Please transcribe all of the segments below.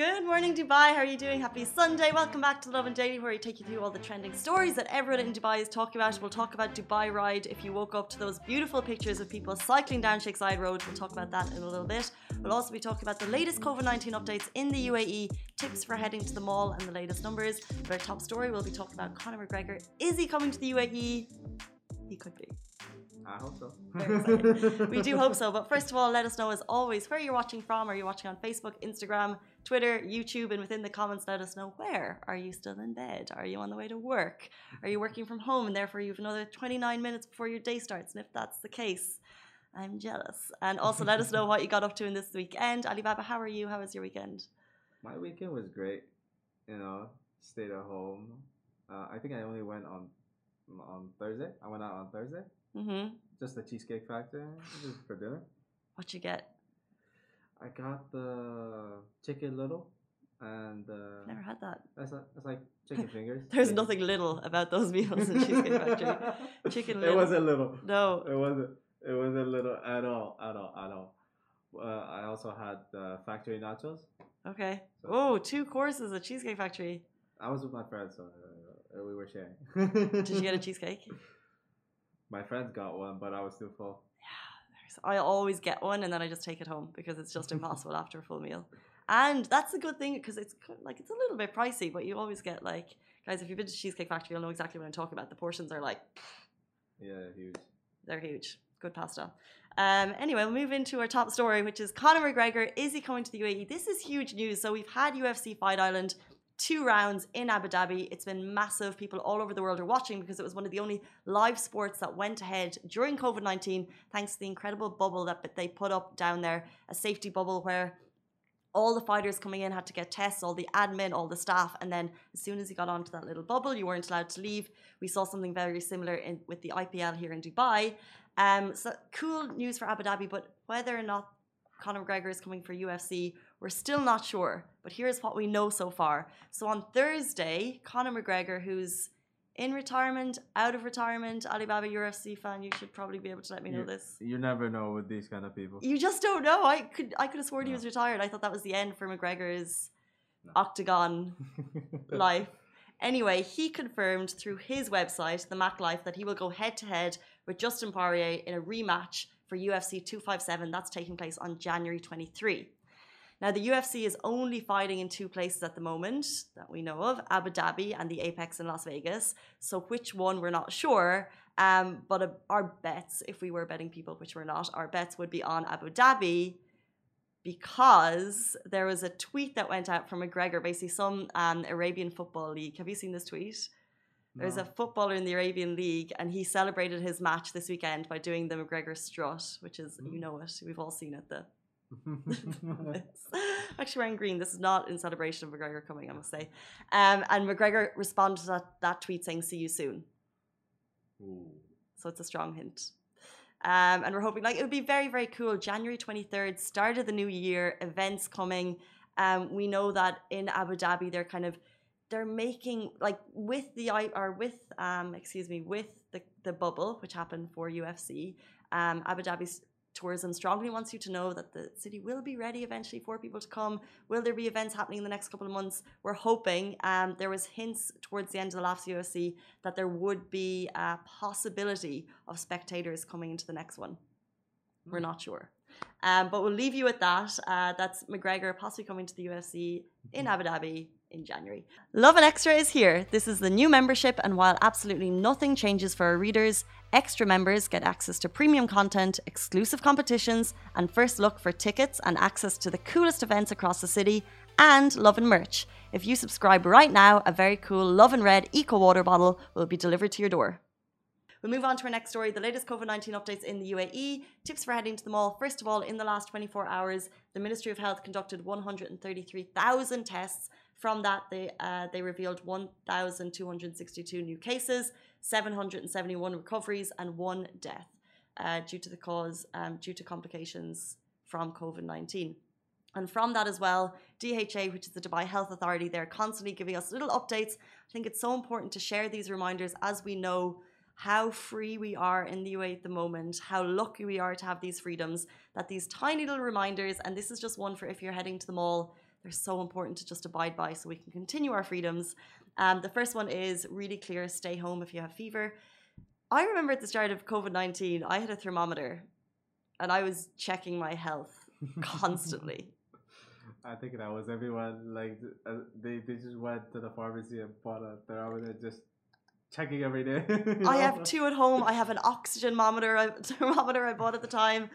Good morning, Dubai. How are you doing? Happy Sunday. Welcome back to Lovin Daily, where we take you through all the trending stories that everyone in Dubai is talking about. We'll talk about Dubai Ride. If you woke up to those beautiful pictures of people cycling down Sheikh Zayed Road, we'll talk about that in a little bit. We'll also be talking about the latest COVID 19 updates in the UAE, tips for heading to the mall, and the latest numbers. But our top story, we'll be talking about Conor McGregor. Is he coming to the UAE? He could be. I hope so. we do hope so. But first of all, let us know as always where you're watching from. Are you watching on Facebook, Instagram, Twitter, YouTube, and within the comments, let us know where. Are you still in bed? Are you on the way to work? Are you working from home and therefore you have another 29 minutes before your day starts? And if that's the case, I'm jealous. And also let us know what you got up to in this weekend. Alibaba, how are you? How was your weekend? My weekend was great. You know, stayed at home. Uh, I think I only went on on Thursday. I went out on Thursday. Mm-hmm. Just the Cheesecake Factory for dinner. What'd you get? I got the chicken little and uh, Never had that. that's, a, that's like chicken fingers. There's Yeah. nothing little about those meals in Cheesecake Factory. Chicken little. It wasn't little. No. It wasn't. It wasn't little at all. At all. At all. Uh, I also had uh, factory nachos. Okay. Oh, two courses at Cheesecake Factory. I was with my friends, so uh, we were sharing. Did you get a cheesecake? My friends got one, but I was still full. Yeah, I always get one and then I just take it home because it's just impossible after a full meal. And that's a good thing because it's like it's a little bit pricey, but you always get like guys. If you've been to Cheesecake Factory, you'll know exactly what I'm talking about. The portions are like Yeah, huge. they're huge. Good pasta. Um, anyway, we'll move into our top story, which is Conor McGregor. Is he coming to the UAE? This is huge news. So we've had UFC Fight Island two rounds in Abu Dhabi. It's been massive. People all over the world are watching because it was one of the only live sports that went ahead during COVID 19, thanks to the incredible bubble that they put up down there, a safety bubble where all the fighters coming in had to get tests, all the admin, all the staff, and then as soon as you got onto that little bubble, you weren't allowed to leave. We saw something very similar in, with the IPL here in Dubai. Um, so cool news for Abu Dhabi, but whether or not Conor McGregor is coming for UFC, we're still not sure. But here's what we know so far. So on Thursday, Conor McGregor, who's in retirement, out of retirement, Alibaba UFC fan, you should probably be able to let me know You- this. You never know with these kind of people. You just don't know. I could I could have sworn he was retired. I thought that was the end for McGregor's No. octagon life. Anyway, he confirmed through his website, the Mac Life, that he will go head to head with Dustin Poirier in a rematch for UFC 257. That's taking place on January 23. Now, the UFC is only fighting in two places at the moment that we know of Abu Dhabi and the Apex in Las Vegas. So, which one we're not sure. Um, but uh, our bets, if we were betting people, which we're not, our bets would be on Abu Dhabi because there was a tweet that went out from McGregor, basically some um, Arabian football league. Have you seen this tweet? There's a footballer in the Arabian League, and he celebrated his match this weekend by doing the McGregor strut, which is, you Mm. know it, we've all seen it. The actually wearing green. This is not in celebration of McGregor coming, I must say. Um, and McGregor responded to that, that tweet saying, "See you soon." Ooh. So it's a strong hint. Um, and we're hoping like it would be very, very cool. January 23rd, start of the new year, events coming. Um, we know that in Abu Dhabi, they're kind of they're making like with the I or with um excuse me with the the bubble which happened for UFC. Um, Abu Dhabi's tourism strongly wants you to know that the city will be ready eventually for people to come. Will there be events happening in the next couple of months? We're hoping. Um, there was hints towards the end of the last UFC that there would be a possibility of spectators coming into the next one. We're not sure. Um, but we'll leave you with that. Uh, that's McGregor possibly coming to the UFC in Abu Dhabi in January. Lovin Extra is here. This is the new membership, and while absolutely nothing changes for our readers, extra members get access to premium content, exclusive competitions, and first look for tickets and access to the coolest events across the city, and Lovin merch. If you subscribe right now, a very cool Lovin Red Eco Water bottle will be delivered to your door. We'll move on to our next story the latest COVID 19 updates in the UAE. Tips for heading to the mall. First of all, in the last 24 hours, the Ministry of Health conducted 133,000 tests. From that, they, uh, they revealed 1,262 new cases, 771 recoveries, and one death uh, due to the cause, um, due to complications from COVID 19. And from that as well, DHA, which is the Dubai Health Authority, they're constantly giving us little updates. I think it's so important to share these reminders as we know how free we are in the UAE at the moment, how lucky we are to have these freedoms, that these tiny little reminders, and this is just one for if you're heading to the mall, they're so important to just abide by so we can continue our freedoms. Um, the first one is really clear stay home if you have fever. I remember at the start of COVID 19, I had a thermometer and I was checking my health constantly. I think that was everyone. Like uh, they, they just went to the pharmacy and bought a thermometer, just checking every day. I have two at home. I have an oxygen thermometer, thermometer I bought at the time.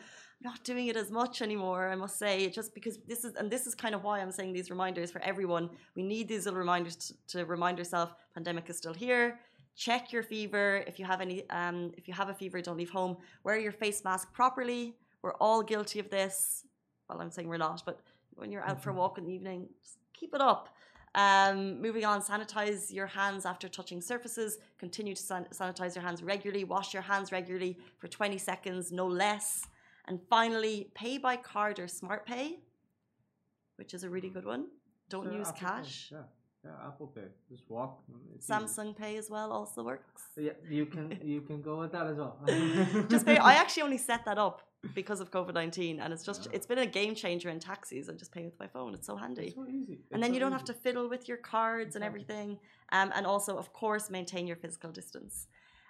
Not doing it as much anymore, I must say, just because this is, and this is kind of why I'm saying these reminders for everyone. We need these little reminders to, to remind ourselves pandemic is still here. Check your fever. If you have any, um, if you have a fever, don't leave home. Wear your face mask properly. We're all guilty of this. Well, I'm saying we're not, but when you're out for a walk in the evening, just keep it up. Um, moving on, sanitize your hands after touching surfaces. Continue to san- sanitize your hands regularly. Wash your hands regularly for 20 seconds, no less. And finally, pay by card or smart pay, which is a really good one. Don't Sure, use Apple Pay, cash. Yeah, yeah, Apple Pay. Just walk. it's easy. Samsung Pay as well also works. Yeah, you can you can go with that as well. Just pay. I actually only set that up because of COVID nineteen, and it's just Yeah. it's been a game changer in taxis. I just pay with my phone. It's so handy. It's so easy. and then so you don't have to fiddle with your cards and everything. Um, and also, of course, maintain your physical distance.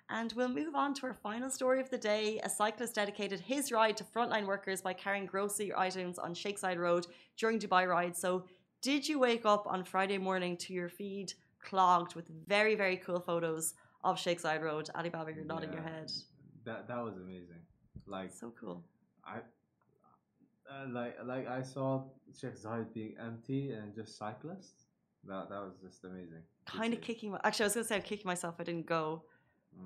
And we'll move on to our final story of the day. A cyclist dedicated his ride to frontline workers by carrying grocery items on Sheikh Zayed Road during Dubai ride. So, did you wake up on Friday morning to your feed clogged with very, very cool photos of Sheikh Zayed Road? Alibaba, you're nodding your head. That that was amazing. Like So cool. I, uh, like like I saw Sheikh Zayed being empty and just cyclists. That that was just amazing. Kind of kicking. My, actually, I was going to say I'm kicking myself. I didn't go.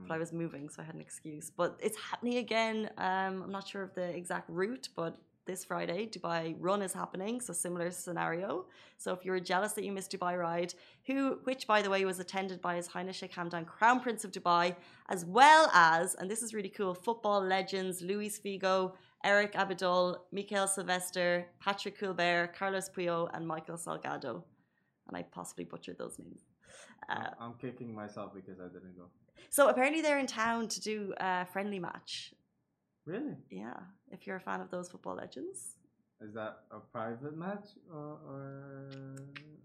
But I Mm. was moving, so I had an excuse. But it's happening again. Um, I'm not sure of the exact route, but this Friday, Dubai Run is happening, so similar scenario. So if you were jealous that you missed Dubai Ride, who, which by the way was attended by His Highness Sheikh Hamdan, Crown Prince of Dubai, as well as, and this is really cool, football legends Luis Figo, Eric Abidal, Mikael Sylvester, Patrick Culbert, Carlos Puyol, and Michael Salgado. And I possibly butchered those names. Uh, I'm- kicking myself because I didn't go. so apparently they're in town to do a friendly match. Really? Yeah, if you're a fan of those football legends. Is that a private match or? or...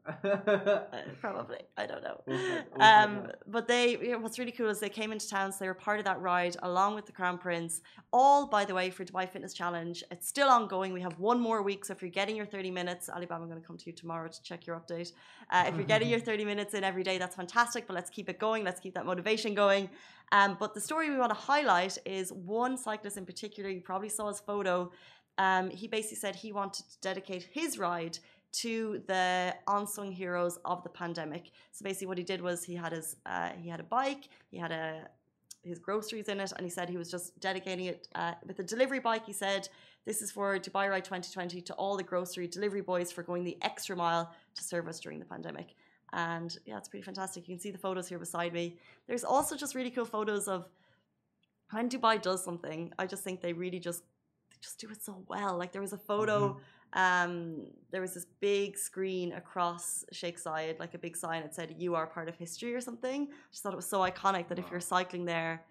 Probably, I don't know. We'll find- we'll Um, but they, you know, what's really cool is they came into town, so they were part of that ride along with the Crown Prince. All, by the way, for Dubai Fitness Challenge. It's still ongoing. We have one more week, so if you're getting your 30 minutes, Alibaba, I'm going to come to you tomorrow to check your update. Uh, if you're getting your 30 minutes in every day, that's fantastic. But let's keep it going. Let's keep that motivation going. Um, but the story we want to highlight is one cyclist in particular. You probably saw his photo. Um, he basically said he wanted to dedicate his ride to the unsung heroes of the pandemic. So basically, what he did was he had his uh, he had a bike, he had a his groceries in it, and he said he was just dedicating it uh, with the delivery bike. He said this is for Dubai Ride 2020 to all the grocery delivery boys for going the extra mile to serve us during the pandemic. And yeah, it's pretty fantastic. You can see the photos here beside me. There's also just really cool photos of when Dubai does something. I just think they really just just do it so well. Like there was a photo um, there was this big screen across Sheikh Zayed, like a big sign that said "You are part of history" or something. I just thought it was so iconic that if you're cycling there,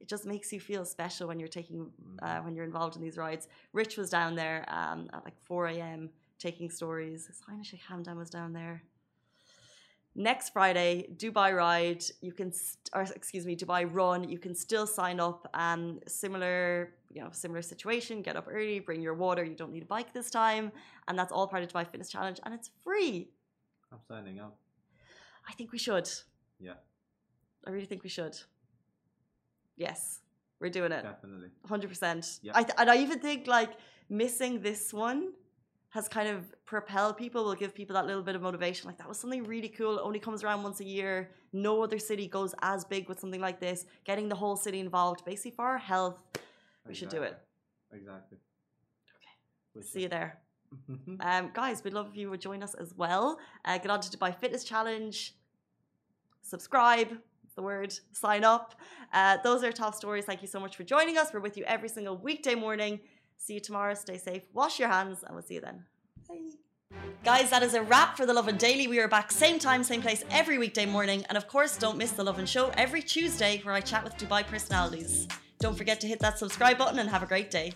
it just makes you feel special when you're taking uh, when you're involved in these rides. Rich was down there um, at like 4 a.m. taking stories. His Highness Sheikh Hamdan was down there. Next Friday, Dubai Ride, you can, st- or excuse me, Dubai Run, you can still sign up. Um, similar, you know, similar situation. Get up early, bring your water. You don't need a bike this time, and that's all part of Dubai Fitness Challenge, and it's free. I'm signing up. I think we should. Yeah, I really think we should. Yes, we're doing it. definitely. hundred percent. Yeah. I th- and I even think like missing this one has kind of propelled people. Will give people that little bit of motivation. Like that was something really cool. It only comes around once a year. No other city goes as big with something like this. Getting the whole city involved, basically for our health. We should do it. Exactly. Okay. We'll See you there. Um, guys, we'd love if you would join us as well. Uh, get on to Dubai Fitness Challenge. Subscribe. The word. Sign up. Uh, those are top stories. Thank you so much for joining us. We're with you every single weekday morning. See you tomorrow. Stay safe. Wash your hands, and we'll see you then. Bye. Guys, that is a wrap for the Lovin Daily. We are back same time, same place every weekday morning. And of course, don't miss the Lovin Show every Tuesday where I chat with Dubai personalities. Don't forget to hit that subscribe button and have a great day.